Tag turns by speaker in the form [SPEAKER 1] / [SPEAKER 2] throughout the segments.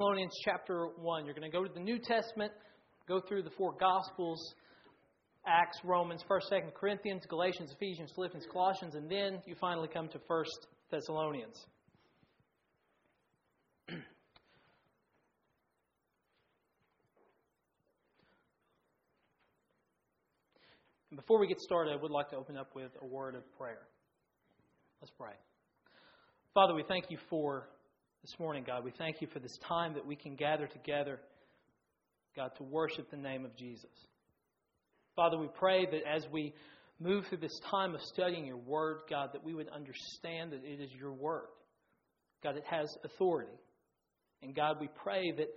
[SPEAKER 1] Thessalonians chapter 1. You're going to go to the New Testament, go through the four Gospels, Acts, Romans, 1st, 2nd Corinthians, Galatians, Ephesians, Philippians, Colossians, and then you finally come to 1st Thessalonians. Before we get started, I would like to open up with a word of prayer. Let's pray. Father, we thank you for this morning, God. We thank you for this time that we can gather together, God, to worship the name of Jesus. Father, we pray that as we move through this time of studying your word, God, that we would understand that it is your word. God, it has authority. And God, we pray that,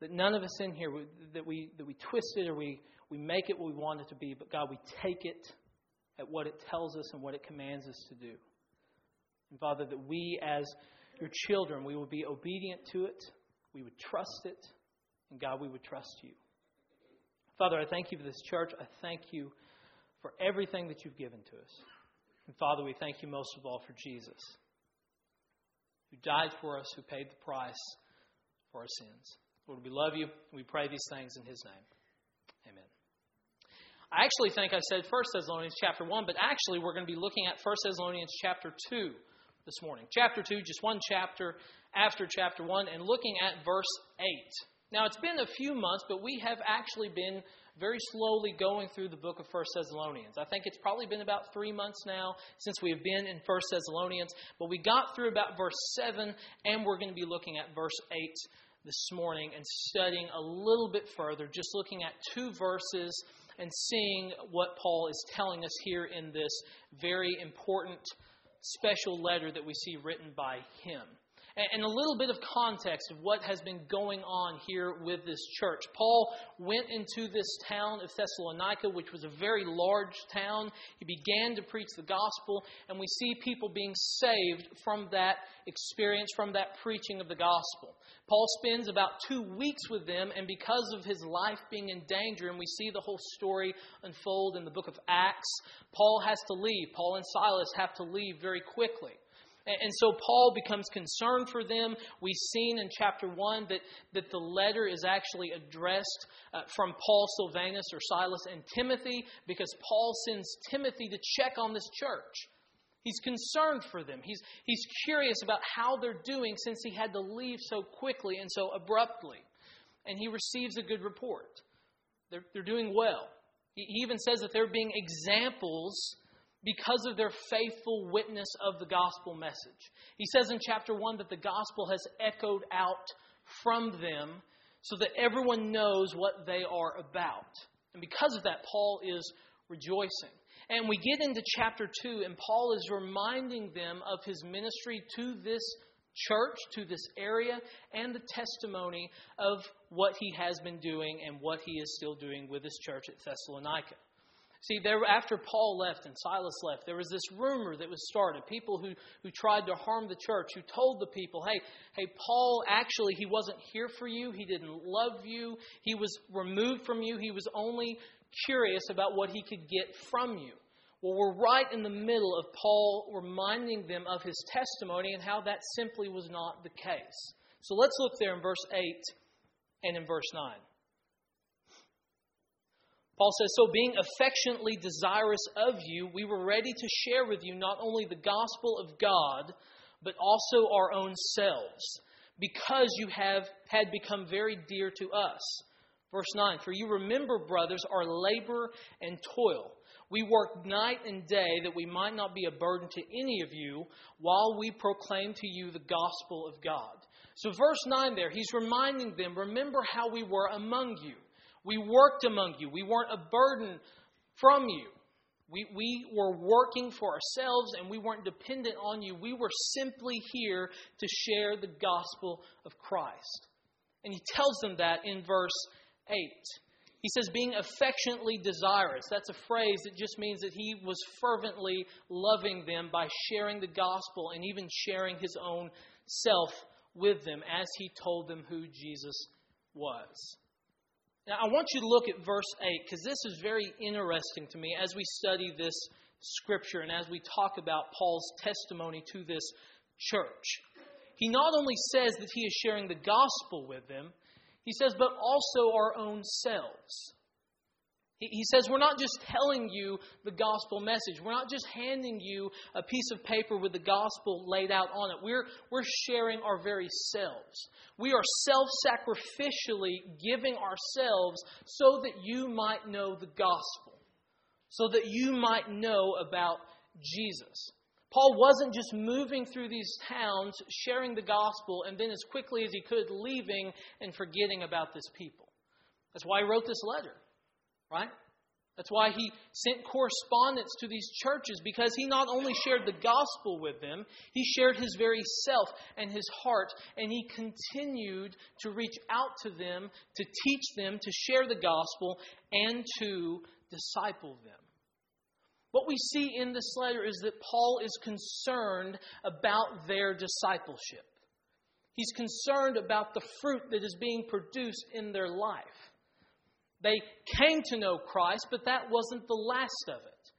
[SPEAKER 1] that none of us in here, that we, that we twist it or we, we make it what we want it to be, but God, we take it at what it tells us and what it commands us to do. And Father, that we as your children, we would be obedient to it, we would trust it, and God, we would trust you. Father, I thank you for this church. I thank you for everything that you've given to us. And Father, we thank you most of all for Jesus, who died for us, who paid the price for our sins. Lord, we love you. We pray these things in his name. Amen. I actually think I said 1 Thessalonians chapter 1, but actually we're going to be looking at 1 Thessalonians chapter 2 this morning. Chapter 2, just one chapter after chapter 1, and looking at verse 8. Now, it's been a few months, but we have actually been very slowly going through the book of 1 Thessalonians. I think it's probably been about three months now since we have been in 1 Thessalonians, but we got through about verse 7, and we're going to be looking at verse 8 this morning and studying a little bit further, just looking at two verses and seeing what Paul is telling us here in this very important special letter that we see written by him. And a little bit of context of what has been going on here with this church. Paul went into this town of Thessalonica, which was a very large town. He began to preach the gospel, and we see people being saved from that experience, from that preaching of the gospel. Paul spends about two weeks with them, and because of his life being in danger, and we see the whole story unfold in the book of Acts, Paul has to leave. Paul and Silas have to leave very quickly. And so Paul becomes concerned for them. We've seen in chapter 1 that, that the letter is actually addressed uh, from Paul, Silvanus, or Silas, and Timothy because Paul sends Timothy to check on this church. He's concerned for them. He's, he's curious about how they're doing since he had to leave so quickly and so abruptly. And he receives a good report. They're, they're doing well. He even says that they're being examples because of their faithful witness of the gospel message. He says in chapter 1 that the gospel has echoed out from them so that everyone knows what they are about. And because of that, Paul is rejoicing. And we get into chapter 2, and Paul is reminding them of his ministry to this church, to this area, and the testimony of what he has been doing and what he is still doing with his church at Thessalonica. See, there, after Paul left and Silas left, there was this rumor that was started. People who, who tried to harm the church, who told the people, hey, hey, Paul actually, he wasn't here for you. He didn't love you. He was removed from you. He was only curious about what he could get from you. Well, we're right in the middle of Paul reminding them of his testimony and how that simply was not the case. So let's look there in verse 8 and in verse 9. Paul says, So being affectionately desirous of you, we were ready to share with you not only the gospel of God, but also our own selves, because you have had become very dear to us. Verse 9 For you remember, brothers, our labor and toil. We worked night and day that we might not be a burden to any of you while we proclaim to you the gospel of God. So, verse 9 there, he's reminding them, Remember how we were among you. We worked among you. We weren't a burden from you. We, we were working for ourselves and we weren't dependent on you. We were simply here to share the gospel of Christ. And he tells them that in verse 8. He says, being affectionately desirous. That's a phrase that just means that he was fervently loving them by sharing the gospel and even sharing his own self with them as he told them who Jesus was. Now, I want you to look at verse 8 because this is very interesting to me as we study this scripture and as we talk about Paul's testimony to this church. he not only says that he is sharing the gospel with them, he says, but also our own selves. He says, We're not just telling you the gospel message. We're not just handing you a piece of paper with the gospel laid out on it. We're, we're sharing our very selves. We are self sacrificially giving ourselves so that you might know the gospel, so that you might know about Jesus. Paul wasn't just moving through these towns, sharing the gospel, and then as quickly as he could, leaving and forgetting about this people. That's why he wrote this letter right? That's why he sent correspondence to these churches because he not only shared the gospel with them, he shared his very self and his heart, and he continued to reach out to them, to teach them, to share the gospel, and to disciple them. What we see in this letter is that Paul is concerned about their discipleship. He's concerned about the fruit that is being produced in their life. They came to know Christ, but that wasn't the last of it.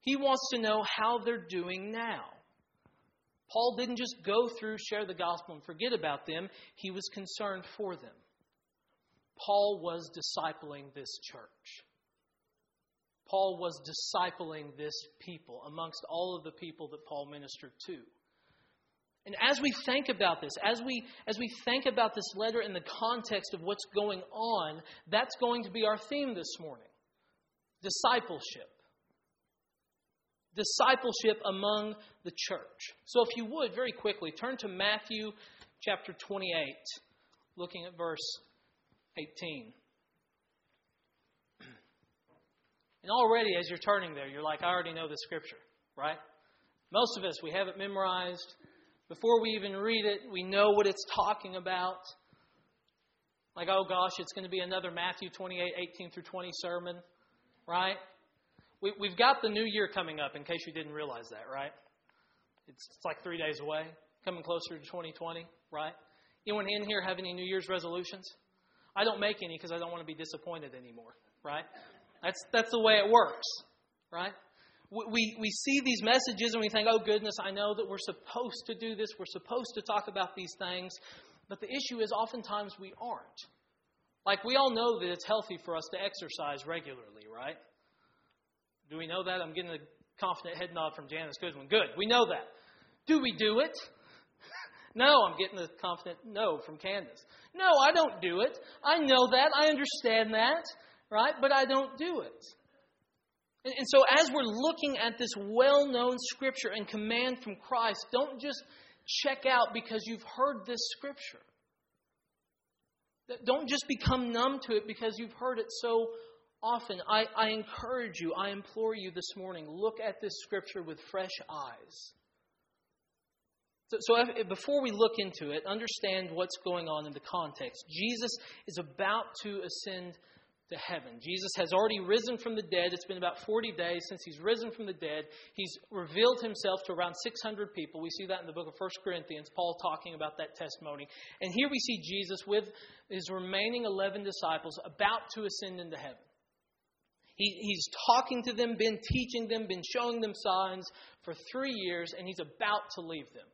[SPEAKER 1] He wants to know how they're doing now. Paul didn't just go through, share the gospel, and forget about them. He was concerned for them. Paul was discipling this church. Paul was discipling this people amongst all of the people that Paul ministered to. And as we think about this, as we, as we think about this letter in the context of what's going on, that's going to be our theme this morning discipleship. Discipleship among the church. So, if you would, very quickly, turn to Matthew chapter 28, looking at verse 18. And already, as you're turning there, you're like, I already know the scripture, right? Most of us, we have it memorized. Before we even read it, we know what it's talking about. Like, oh gosh, it's going to be another Matthew 28, 18 through 20 sermon, right? We, have got the new year coming up, in case you didn't realize that, right? It's, it's like three days away, coming closer to 2020, right? Anyone in here have any New Year's resolutions? I don't make any because I don't want to be disappointed anymore, right? That's, that's the way it works, right? We, we see these messages and we think, oh, goodness, I know that we're supposed to do this, we're supposed to talk about these things. But the issue is oftentimes we aren't. Like, we all know that it's healthy for us to exercise regularly, right? Do we know that? I'm getting a confident head nod from Janice Goodwin. Good, we know that. Do we do it? no, I'm getting a confident no from Candace. No, I don't do it. I know that. I understand that, right? But I don't do it. And so, as we're looking at this well known scripture and command from Christ, don't just check out because you've heard this scripture. Don't just become numb to it because you've heard it so often. I, I encourage you, I implore you this morning look at this scripture with fresh eyes. So, so if, before we look into it, understand what's going on in the context. Jesus is about to ascend to heaven. Jesus has already risen from the dead. It's been about 40 days since he's risen from the dead. He's revealed himself to around 600 people. We see that in the book of 1 Corinthians, Paul talking about that testimony. And here we see Jesus with his remaining 11 disciples about to ascend into heaven. He, he's talking to them, been teaching them, been showing them signs for three years, and he's about to leave them.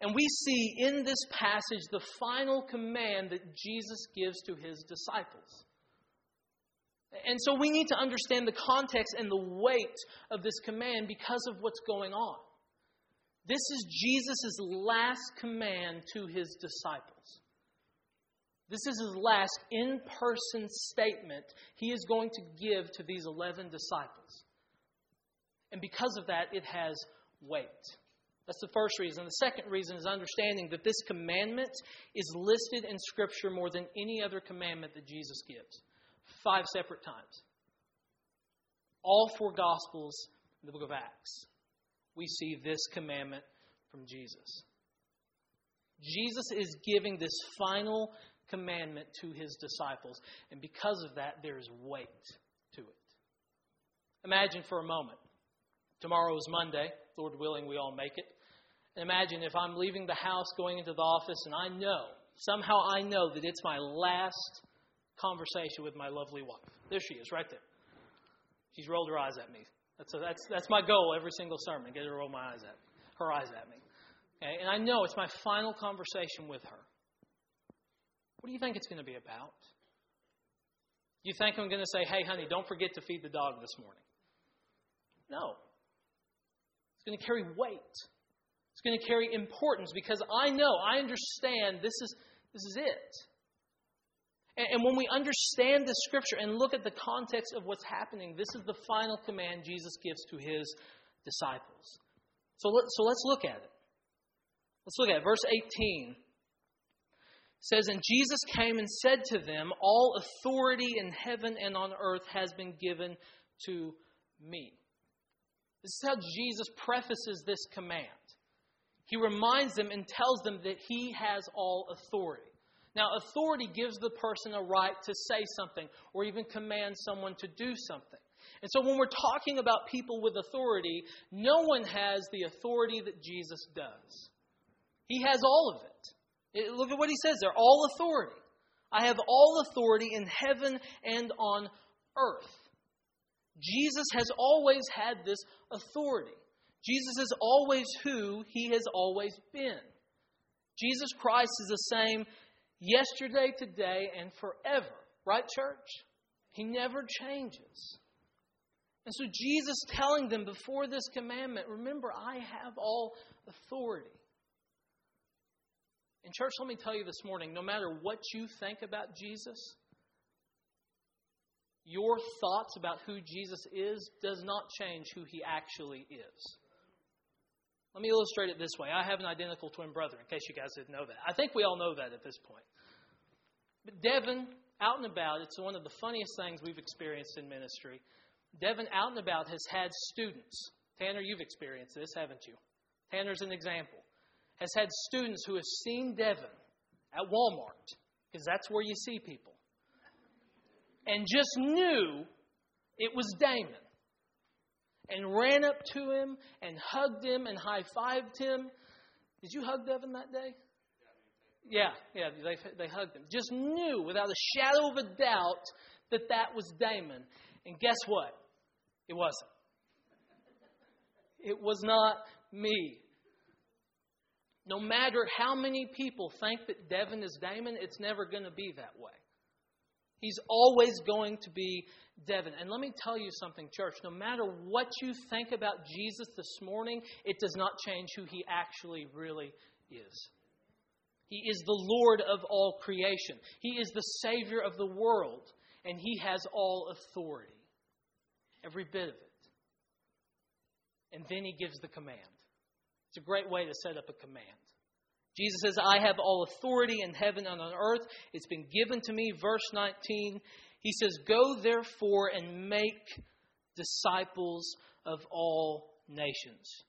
[SPEAKER 1] And we see in this passage the final command that Jesus gives to his disciples. And so we need to understand the context and the weight of this command because of what's going on. This is Jesus' last command to his disciples. This is his last in person statement he is going to give to these 11 disciples. And because of that, it has weight. That's the first reason. The second reason is understanding that this commandment is listed in Scripture more than any other commandment that Jesus gives five separate times. All four Gospels in the book of Acts, we see this commandment from Jesus. Jesus is giving this final commandment to his disciples, and because of that, there is weight to it. Imagine for a moment. Tomorrow is Monday, Lord willing, we all make it. And imagine if I'm leaving the house, going into the office, and I know, somehow I know that it's my last conversation with my lovely wife. There she is, right there. She's rolled her eyes at me. That's, a, that's, that's my goal every single sermon, get her to roll my eyes at her eyes at me. Okay? And I know it's my final conversation with her. What do you think it's going to be about? You think I'm going to say, hey, honey, don't forget to feed the dog this morning? No. It's going to carry weight. It's going to carry importance because I know, I understand this is, this is it. And, and when we understand the scripture and look at the context of what's happening, this is the final command Jesus gives to his disciples. So, let, so let's look at it. Let's look at it. Verse 18 says, And Jesus came and said to them, All authority in heaven and on earth has been given to me. This is how Jesus prefaces this command. He reminds them and tells them that he has all authority. Now, authority gives the person a right to say something or even command someone to do something. And so, when we're talking about people with authority, no one has the authority that Jesus does. He has all of it. Eh, look at what he says there all authority. I have all authority in heaven and on earth. Jesus has always had this authority. Jesus is always who he has always been. Jesus Christ is the same yesterday, today, and forever. Right, church? He never changes. And so Jesus telling them before this commandment, remember, I have all authority. And, church, let me tell you this morning no matter what you think about Jesus, your thoughts about who Jesus is does not change who he actually is. Let me illustrate it this way. I have an identical twin brother, in case you guys didn't know that. I think we all know that at this point. But Devin, out and about, it's one of the funniest things we've experienced in ministry. Devin, out and about, has had students. Tanner, you've experienced this, haven't you? Tanner's an example has had students who have seen Devin at Walmart, because that's where you see people, and just knew it was Damon, and ran up to him and hugged him and high fived him. Did you hug Devin that day? Yeah, yeah, they, they hugged him. Just knew without a shadow of a doubt that that was Damon. And guess what? It wasn't. It was not me. No matter how many people think that Devin is Damon, it's never going to be that way. He's always going to be Devin. And let me tell you something, church. No matter what you think about Jesus this morning, it does not change who he actually really is. He is the Lord of all creation, He is the Savior of the world, and He has all authority. Every bit of it. And then He gives the command. It's a great way to set up a command. Jesus says, I have all authority in heaven and on earth. It's been given to me. Verse 19, he says, Go therefore and make disciples of all nations,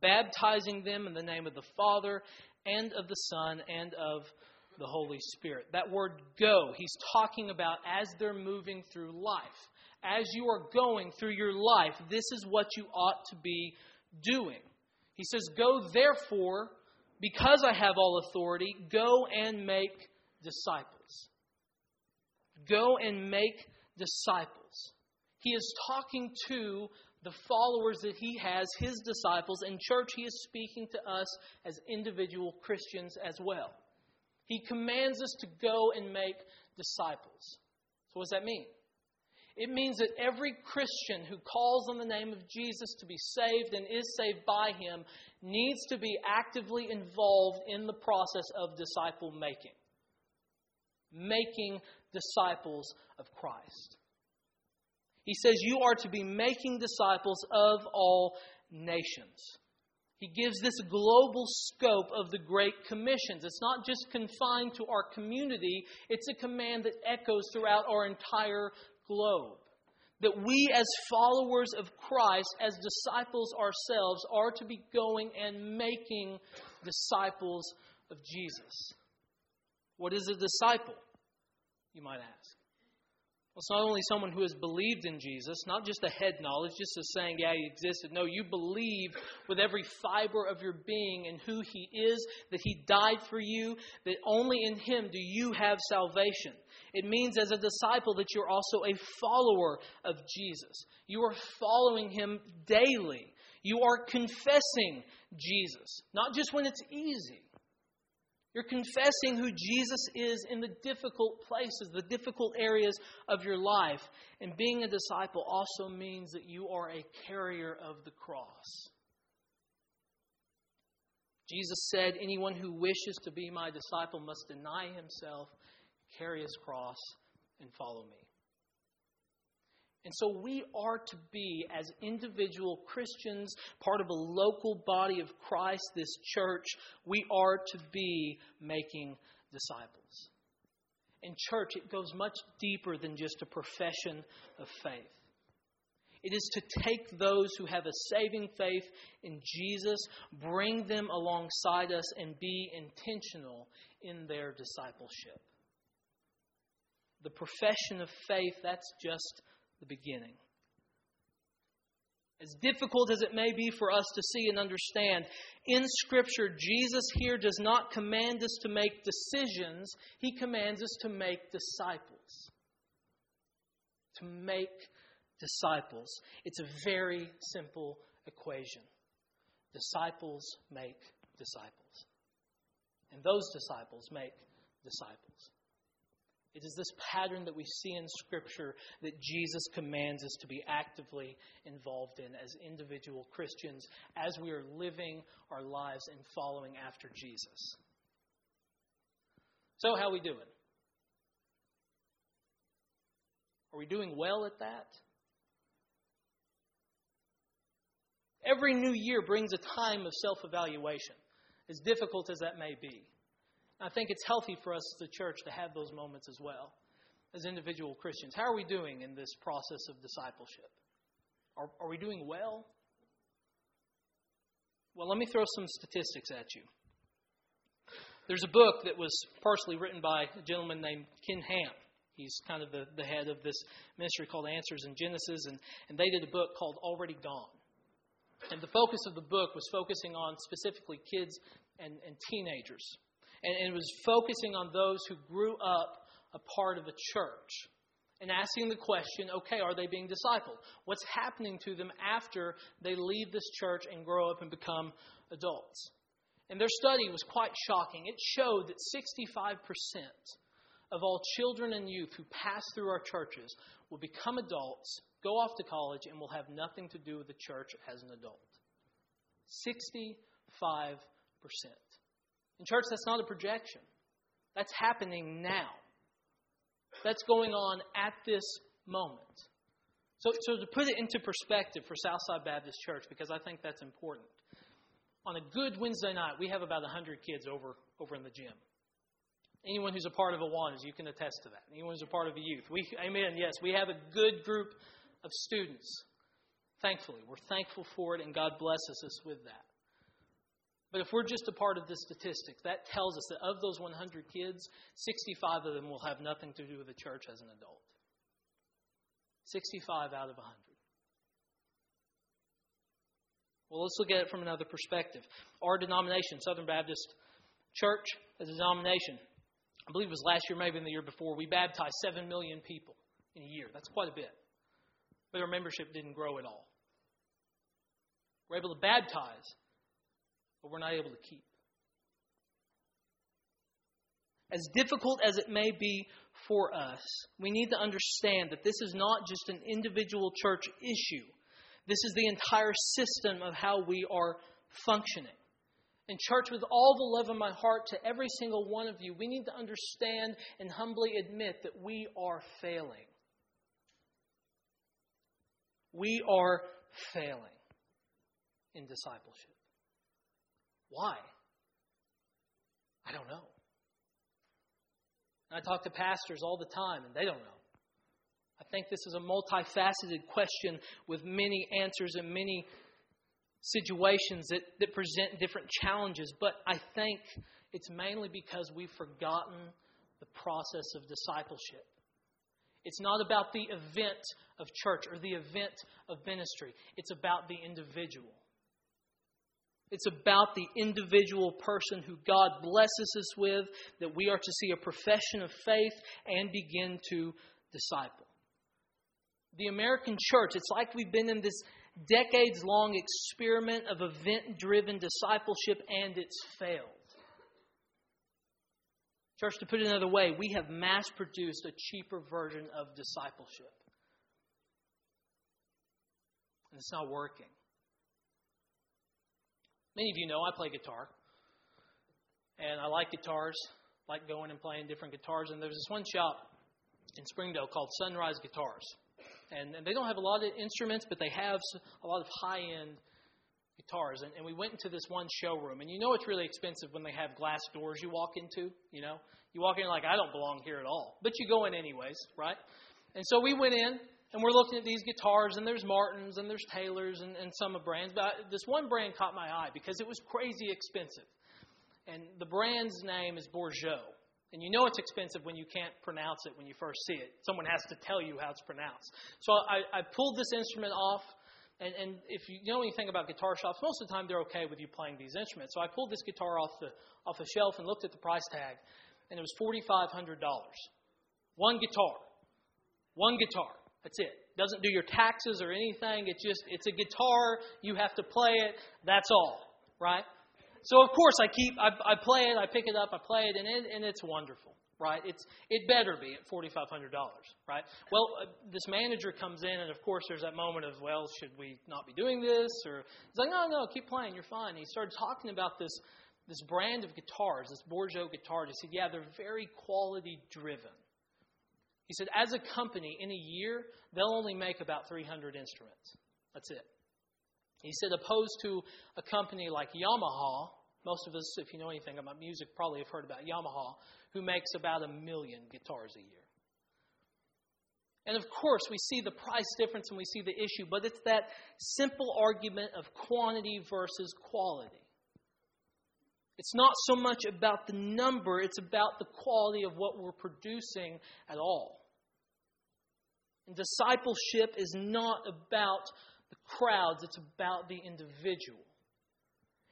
[SPEAKER 1] baptizing them in the name of the Father and of the Son and of the Holy Spirit. That word go, he's talking about as they're moving through life. As you are going through your life, this is what you ought to be doing. He says, Go therefore, because I have all authority, go and make disciples. Go and make disciples. He is talking to the followers that he has, his disciples. In church, he is speaking to us as individual Christians as well. He commands us to go and make disciples. So, what does that mean? It means that every Christian who calls on the name of Jesus to be saved and is saved by him needs to be actively involved in the process of disciple making, making disciples of Christ. He says, You are to be making disciples of all nations. He gives this global scope of the Great Commissions. It's not just confined to our community, it's a command that echoes throughout our entire globe. That we, as followers of Christ, as disciples ourselves, are to be going and making disciples of Jesus. What is a disciple? You might ask. Well, it's not only someone who has believed in Jesus, not just a head knowledge, just as saying, yeah, he existed. No, you believe with every fiber of your being in who he is, that he died for you, that only in him do you have salvation. It means, as a disciple, that you're also a follower of Jesus. You are following him daily. You are confessing Jesus, not just when it's easy. You're confessing who Jesus is in the difficult places, the difficult areas of your life. And being a disciple also means that you are a carrier of the cross. Jesus said, Anyone who wishes to be my disciple must deny himself, carry his cross, and follow me. And so we are to be, as individual Christians, part of a local body of Christ, this church, we are to be making disciples. In church, it goes much deeper than just a profession of faith. It is to take those who have a saving faith in Jesus, bring them alongside us, and be intentional in their discipleship. The profession of faith, that's just the beginning. As difficult as it may be for us to see and understand, in Scripture, Jesus here does not command us to make decisions, He commands us to make disciples. To make disciples. It's a very simple equation. Disciples make disciples. And those disciples make disciples. It is this pattern that we see in Scripture that Jesus commands us to be actively involved in as individual Christians as we are living our lives and following after Jesus. So, how are we doing? Are we doing well at that? Every new year brings a time of self evaluation, as difficult as that may be. I think it's healthy for us as a church to have those moments as well, as individual Christians. How are we doing in this process of discipleship? Are, are we doing well? Well, let me throw some statistics at you. There's a book that was partially written by a gentleman named Ken Ham. He's kind of the, the head of this ministry called Answers in Genesis, and, and they did a book called Already Gone. And the focus of the book was focusing on specifically kids and, and teenagers and it was focusing on those who grew up a part of a church and asking the question okay, are they being discipled? What's happening to them after they leave this church and grow up and become adults? And their study was quite shocking. It showed that 65% of all children and youth who pass through our churches will become adults, go off to college, and will have nothing to do with the church as an adult. 65%. In church, that's not a projection. That's happening now. That's going on at this moment. So, so to put it into perspective for Southside Baptist Church, because I think that's important. On a good Wednesday night, we have about 100 kids over, over in the gym. Anyone who's a part of Awanas, you can attest to that. Anyone who's a part of a youth. We, amen, yes, we have a good group of students. Thankfully, we're thankful for it, and God blesses us with that. But if we're just a part of the statistics, that tells us that of those 100 kids, 65 of them will have nothing to do with the church as an adult. 65 out of 100. Well, let's look at it from another perspective. Our denomination, Southern Baptist Church, as a denomination, I believe it was last year, maybe in the year before, we baptized 7 million people in a year. That's quite a bit. But our membership didn't grow at all. We're able to baptize but we're not able to keep. As difficult as it may be for us, we need to understand that this is not just an individual church issue. This is the entire system of how we are functioning. And, church, with all the love of my heart to every single one of you, we need to understand and humbly admit that we are failing. We are failing in discipleship. Why? I don't know. I talk to pastors all the time, and they don't know. I think this is a multifaceted question with many answers and many situations that, that present different challenges. But I think it's mainly because we've forgotten the process of discipleship. It's not about the event of church or the event of ministry, it's about the individual. It's about the individual person who God blesses us with, that we are to see a profession of faith and begin to disciple. The American church, it's like we've been in this decades long experiment of event driven discipleship, and it's failed. Church, to put it another way, we have mass produced a cheaper version of discipleship. And it's not working. Many of you know I play guitar. And I like guitars, like going and playing different guitars. And there's this one shop in Springdale called Sunrise Guitars. And, and they don't have a lot of instruments, but they have a lot of high end guitars. And, and we went into this one showroom. And you know it's really expensive when they have glass doors you walk into, you know? You walk in like, I don't belong here at all. But you go in anyways, right? And so we went in and we're looking at these guitars, and there's Martins and there's Taylors and, and some of brands. But I, this one brand caught my eye because it was crazy expensive. And the brand's name is Bourgeois. And you know it's expensive when you can't pronounce it when you first see it. Someone has to tell you how it's pronounced. So I, I pulled this instrument off. And, and if you know anything about guitar shops, most of the time they're okay with you playing these instruments. So I pulled this guitar off the, off the shelf and looked at the price tag, and it was $4,500. One guitar. One guitar. That's it. Doesn't do your taxes or anything. It's just, it's a guitar. You have to play it. That's all. Right? So of course I keep I, I play it, I pick it up, I play it, and it, and it's wonderful, right? It's it better be at forty five hundred dollars, right? Well, uh, this manager comes in, and of course there's that moment of well, should we not be doing this? Or he's like, no, no, keep playing, you're fine. And he started talking about this this brand of guitars, this Bourgeois guitar. He said, yeah, they're very quality driven. He said, as a company, in a year, they'll only make about 300 instruments. That's it. He said, opposed to a company like Yamaha, most of us, if you know anything about music, probably have heard about Yamaha, who makes about a million guitars a year. And of course, we see the price difference and we see the issue, but it's that simple argument of quantity versus quality. It's not so much about the number, it's about the quality of what we're producing at all. And discipleship is not about the crowds, it's about the individual.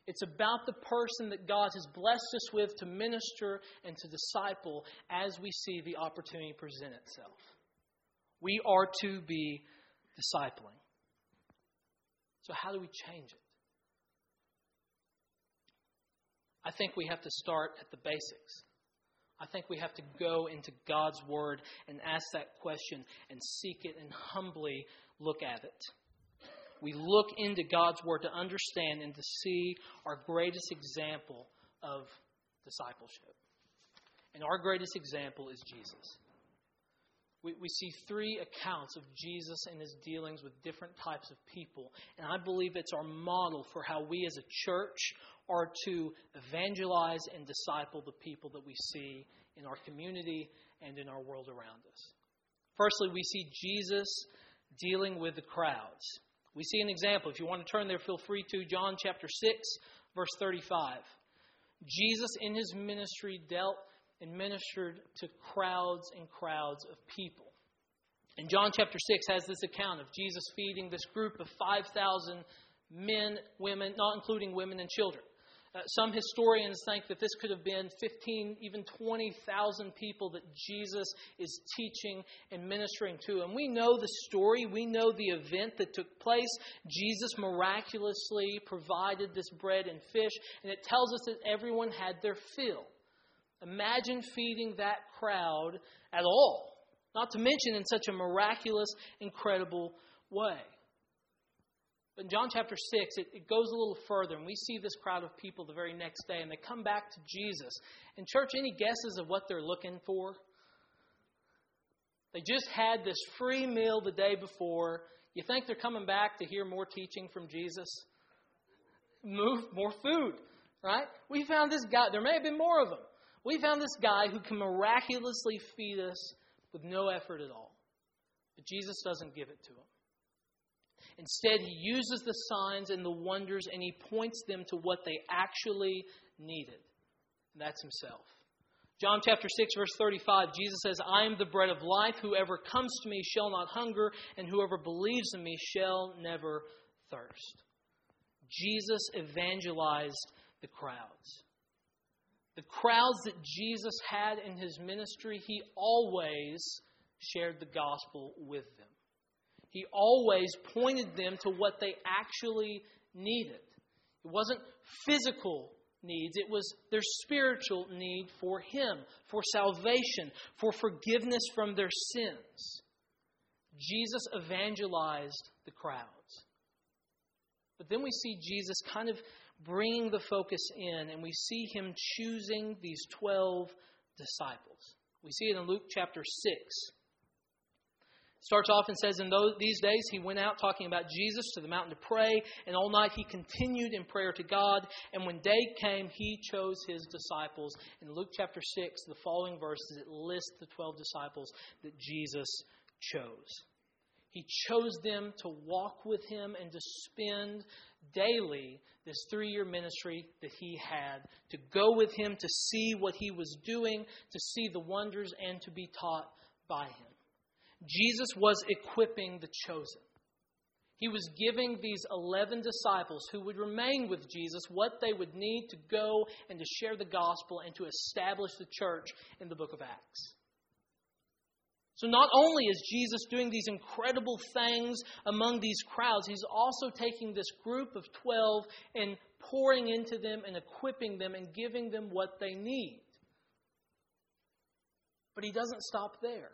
[SPEAKER 1] It's about the person that God has blessed us with to minister and to disciple as we see the opportunity present itself. We are to be discipling. So, how do we change it? I think we have to start at the basics. I think we have to go into God's Word and ask that question and seek it and humbly look at it we look into God's Word to understand and to see our greatest example of discipleship. And our greatest example is Jesus. We, we see three accounts of Jesus and his dealings with different types of people. And I believe it's our model for how we as a church are to evangelize and disciple the people that we see in our community and in our world around us. Firstly, we see Jesus dealing with the crowds. We see an example. If you want to turn there, feel free to. John chapter 6, verse 35. Jesus, in his ministry, dealt and ministered to crowds and crowds of people. And John chapter 6 has this account of Jesus feeding this group of 5,000 men, women, not including women and children. Uh, some historians think that this could have been 15, even 20,000 people that Jesus is teaching and ministering to. And we know the story, we know the event that took place. Jesus miraculously provided this bread and fish, and it tells us that everyone had their fill. Imagine feeding that crowd at all, not to mention in such a miraculous, incredible way. But in John chapter 6, it, it goes a little further, and we see this crowd of people the very next day, and they come back to Jesus. And, church, any guesses of what they're looking for? They just had this free meal the day before. You think they're coming back to hear more teaching from Jesus? Move more food, right? We found this guy. There may have been more of them. We found this guy who can miraculously feed us with no effort at all. But Jesus doesn't give it to him. Instead, he uses the signs and the wonders and he points them to what they actually needed. And that's himself. John chapter 6, verse 35, Jesus says, I am the bread of life. Whoever comes to me shall not hunger, and whoever believes in me shall never thirst. Jesus evangelized the crowds. The crowds that Jesus had in his ministry, he always shared the gospel with them. He always pointed them to what they actually needed. It wasn't physical needs, it was their spiritual need for Him, for salvation, for forgiveness from their sins. Jesus evangelized the crowds. But then we see Jesus kind of bringing the focus in, and we see him choosing these 12 disciples. We see it in Luke chapter 6. Starts off and says, In those, these days he went out talking about Jesus to the mountain to pray, and all night he continued in prayer to God. And when day came, he chose his disciples. In Luke chapter 6, the following verses, it lists the 12 disciples that Jesus chose. He chose them to walk with him and to spend daily this three year ministry that he had, to go with him, to see what he was doing, to see the wonders, and to be taught by him. Jesus was equipping the chosen. He was giving these 11 disciples who would remain with Jesus what they would need to go and to share the gospel and to establish the church in the book of Acts. So, not only is Jesus doing these incredible things among these crowds, he's also taking this group of 12 and pouring into them and equipping them and giving them what they need. But he doesn't stop there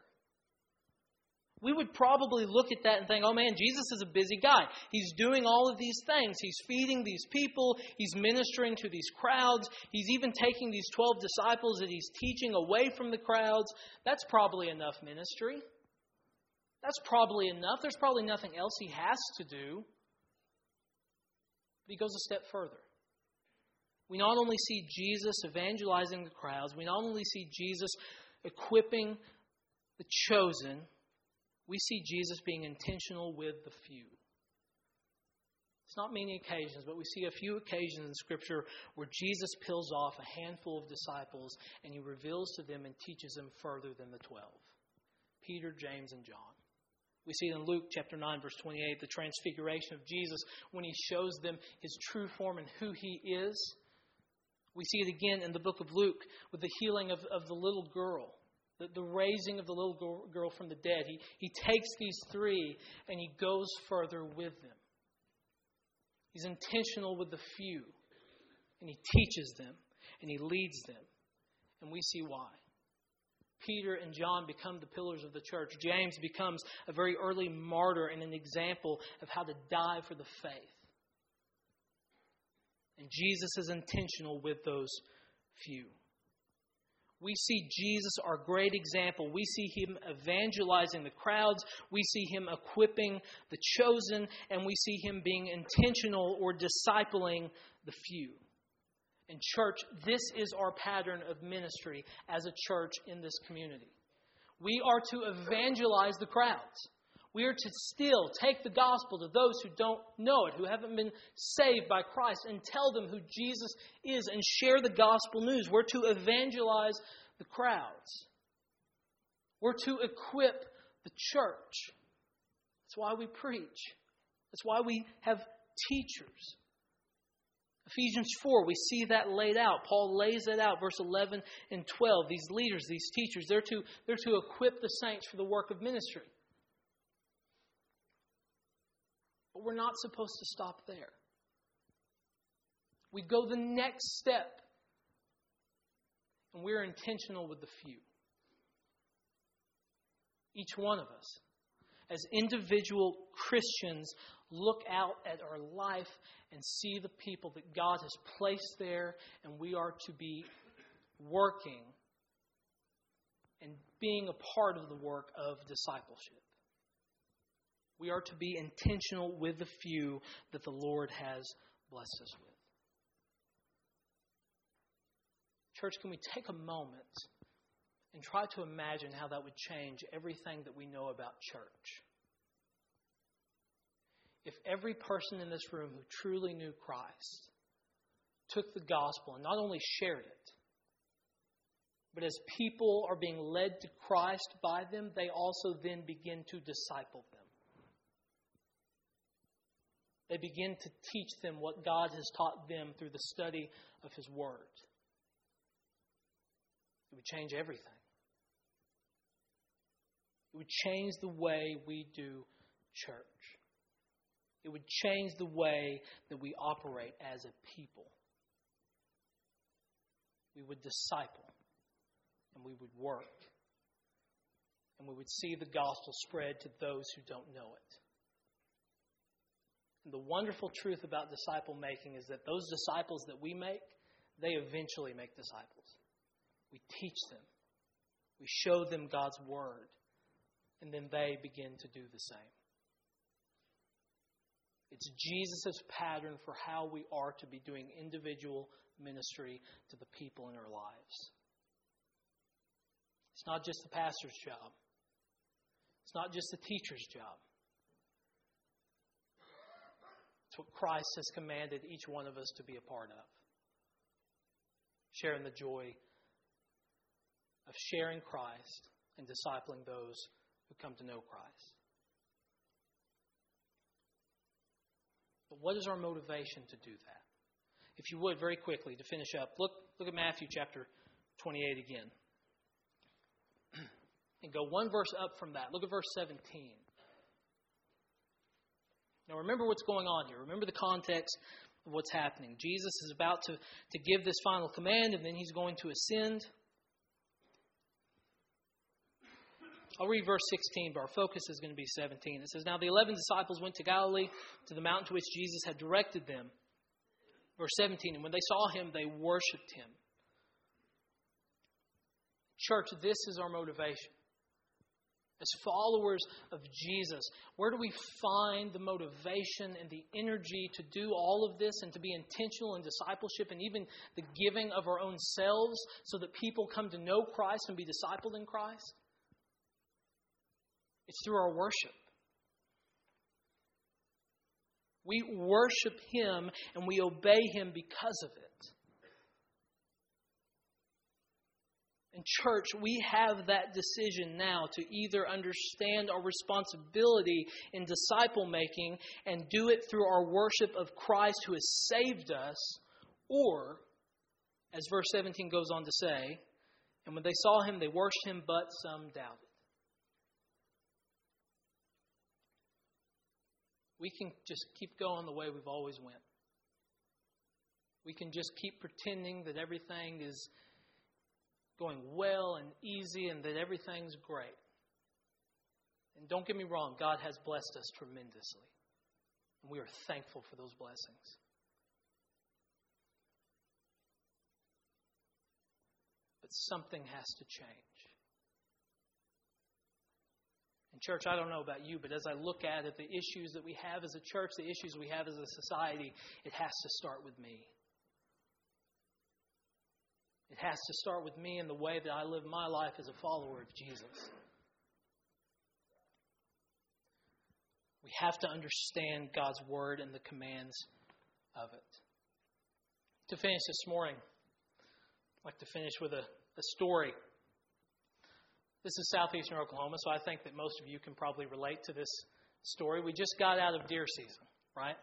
[SPEAKER 1] we would probably look at that and think, oh man, Jesus is a busy guy. He's doing all of these things. He's feeding these people, he's ministering to these crowds, he's even taking these 12 disciples that he's teaching away from the crowds. That's probably enough ministry. That's probably enough. There's probably nothing else he has to do. But he goes a step further. We not only see Jesus evangelizing the crowds, we not only see Jesus equipping the chosen, we see Jesus being intentional with the few. It's not many occasions, but we see a few occasions in Scripture where Jesus peels off a handful of disciples and he reveals to them and teaches them further than the twelve Peter, James, and John. We see it in Luke chapter 9, verse 28, the transfiguration of Jesus when he shows them his true form and who he is. We see it again in the book of Luke with the healing of, of the little girl the, the raising of the little girl from the dead. He, he takes these three and he goes further with them. He's intentional with the few, and he teaches them, and he leads them. And we see why. Peter and John become the pillars of the church. James becomes a very early martyr and an example of how to die for the faith. And Jesus is intentional with those few. We see Jesus, our great example. We see him evangelizing the crowds. We see him equipping the chosen. And we see him being intentional or discipling the few. And, church, this is our pattern of ministry as a church in this community. We are to evangelize the crowds. We are to still take the gospel to those who don't know it, who haven't been saved by Christ, and tell them who Jesus is and share the gospel news. We're to evangelize the crowds. We're to equip the church. That's why we preach. That's why we have teachers. Ephesians 4, we see that laid out. Paul lays it out, verse 11 and 12. These leaders, these teachers, they're to, they're to equip the saints for the work of ministry. But we're not supposed to stop there. We go the next step and we're intentional with the few. Each one of us, as individual Christians, look out at our life and see the people that God has placed there, and we are to be working and being a part of the work of discipleship. We are to be intentional with the few that the Lord has blessed us with. Church, can we take a moment and try to imagine how that would change everything that we know about church? If every person in this room who truly knew Christ took the gospel and not only shared it, but as people are being led to Christ by them, they also then begin to disciple them. They begin to teach them what God has taught them through the study of His Word. It would change everything. It would change the way we do church. It would change the way that we operate as a people. We would disciple and we would work and we would see the gospel spread to those who don't know it. The wonderful truth about disciple making is that those disciples that we make, they eventually make disciples. We teach them, we show them God's word, and then they begin to do the same. It's Jesus' pattern for how we are to be doing individual ministry to the people in our lives. It's not just the pastor's job. It's not just the teacher's job. It's what Christ has commanded each one of us to be a part of. Sharing the joy of sharing Christ and discipling those who come to know Christ. But what is our motivation to do that? If you would, very quickly, to finish up, look, look at Matthew chapter 28 again and go one verse up from that. Look at verse 17. Now remember what's going on here. Remember the context of what's happening. Jesus is about to, to give this final command, and then he's going to ascend. I'll read verse 16, but our focus is going to be 17. It says, Now the eleven disciples went to Galilee, to the mountain to which Jesus had directed them. Verse 17, and when they saw him, they worshiped him. Church, this is our motivation as followers of Jesus, where do we find the motivation and the energy to do all of this and to be intentional in discipleship and even the giving of our own selves so that people come to know Christ and be discipled in Christ? It's through our worship. We worship Him and we obey Him because of it. And, church, we have that decision now to either understand our responsibility in disciple making and do it through our worship of Christ who has saved us, or, as verse 17 goes on to say, and when they saw him, they worshiped him, but some doubted. We can just keep going the way we've always went. We can just keep pretending that everything is going well and easy and that everything's great. And don't get me wrong, God has blessed us tremendously. And we are thankful for those blessings. But something has to change. And, church, I don't know about you, but as I look at it, the issues that we have as a church, the issues we have as a society, it has to start with me. It has to start with me and the way that I live my life as a follower of Jesus. We have to understand God's word and the commands of it. To finish this morning, I'd like to finish with a, a story. This is southeastern Oklahoma, so I think that most of you can probably relate to this story. We just got out of deer season, right?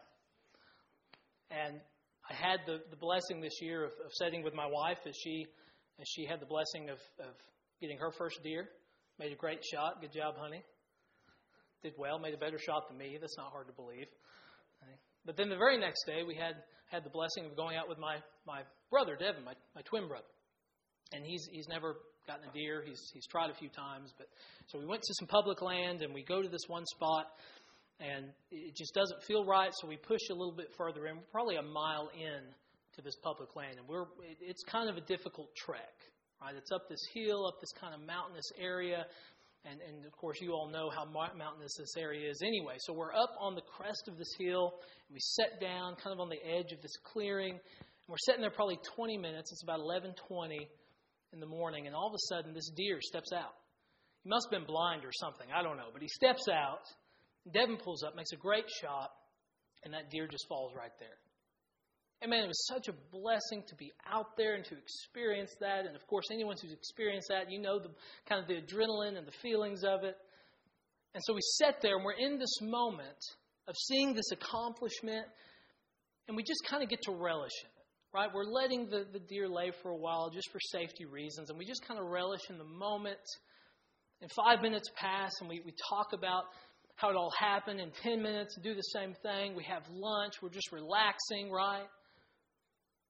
[SPEAKER 1] And I had the, the blessing this year of, of sitting with my wife as she as she had the blessing of, of getting her first deer. Made a great shot. Good job, honey. Did well. Made a better shot than me. That's not hard to believe. But then the very next day, we had had the blessing of going out with my my brother Devin, my, my twin brother, and he's he's never gotten a deer. He's he's tried a few times, but so we went to some public land and we go to this one spot and it just doesn't feel right. So we push a little bit further in, probably a mile in to this public land, and we're it's kind of a difficult trek, right? It's up this hill, up this kind of mountainous area. And, and of course, you all know how mountainous this area is anyway. So we're up on the crest of this hill, and we set down kind of on the edge of this clearing. And we're sitting there probably 20 minutes. It's about 11:20 in the morning, and all of a sudden, this deer steps out. He must have been blind or something. I don't know, but he steps out Devin pulls up, makes a great shot, and that deer just falls right there. And man, it was such a blessing to be out there and to experience that. And of course, anyone who's experienced that, you know the kind of the adrenaline and the feelings of it. And so we sat there and we're in this moment of seeing this accomplishment, and we just kind of get to relish in it. Right? We're letting the, the deer lay for a while just for safety reasons, and we just kind of relish in the moment. And five minutes pass, and we, we talk about how it all happened in 10 minutes, do the same thing. We have lunch, we're just relaxing, right?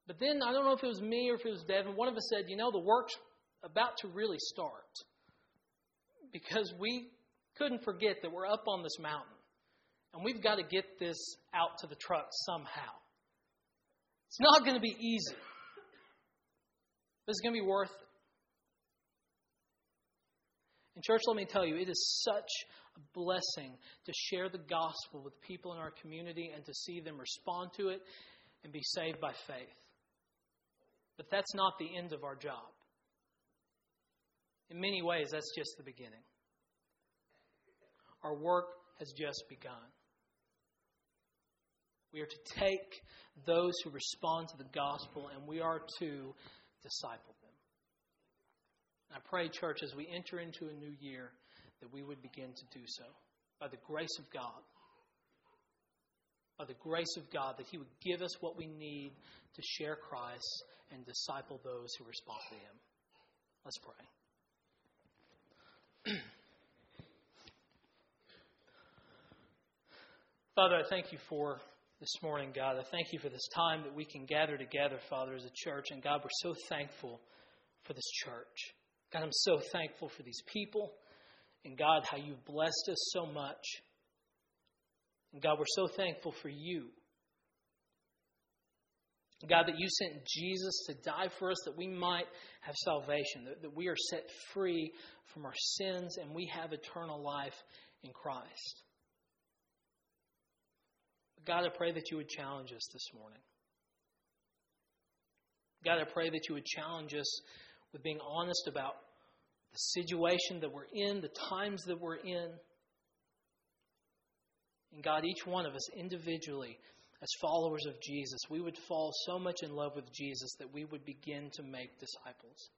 [SPEAKER 1] But then, I don't know if it was me or if it was Devin, one of us said, you know, the work's about to really start. Because we couldn't forget that we're up on this mountain. And we've got to get this out to the truck somehow. It's not going to be easy. But it's going to be worth it. And, church, let me tell you, it is such a blessing to share the gospel with people in our community and to see them respond to it and be saved by faith. But that's not the end of our job. In many ways, that's just the beginning. Our work has just begun. We are to take those who respond to the gospel and we are to disciple them. I pray, church, as we enter into a new year, that we would begin to do so by the grace of God. By the grace of God, that He would give us what we need to share Christ and disciple those who respond to Him. Let's pray. Father, I thank you for this morning, God. I thank you for this time that we can gather together, Father, as a church. And God, we're so thankful for this church. God, I'm so thankful for these people. And God, how you've blessed us so much. And God, we're so thankful for you. God, that you sent Jesus to die for us that we might have salvation, that, that we are set free from our sins and we have eternal life in Christ. God, I pray that you would challenge us this morning. God, I pray that you would challenge us with being honest about the situation that we're in, the times that we're in. And God, each one of us individually, as followers of Jesus, we would fall so much in love with Jesus that we would begin to make disciples.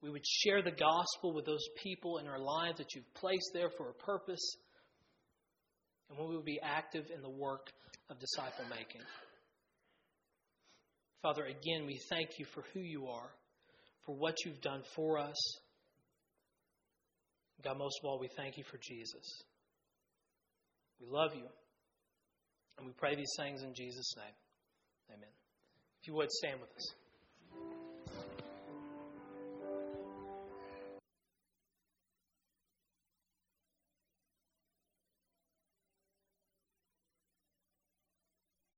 [SPEAKER 1] We would share the gospel with those people in our lives that you've placed there for a purpose. And we would be active in the work of disciple making. Father, again, we thank you for who you are, for what you've done for us. God, most of all, we thank you for Jesus. We love you. And we pray these things in Jesus' name. Amen. If you would, stand with us.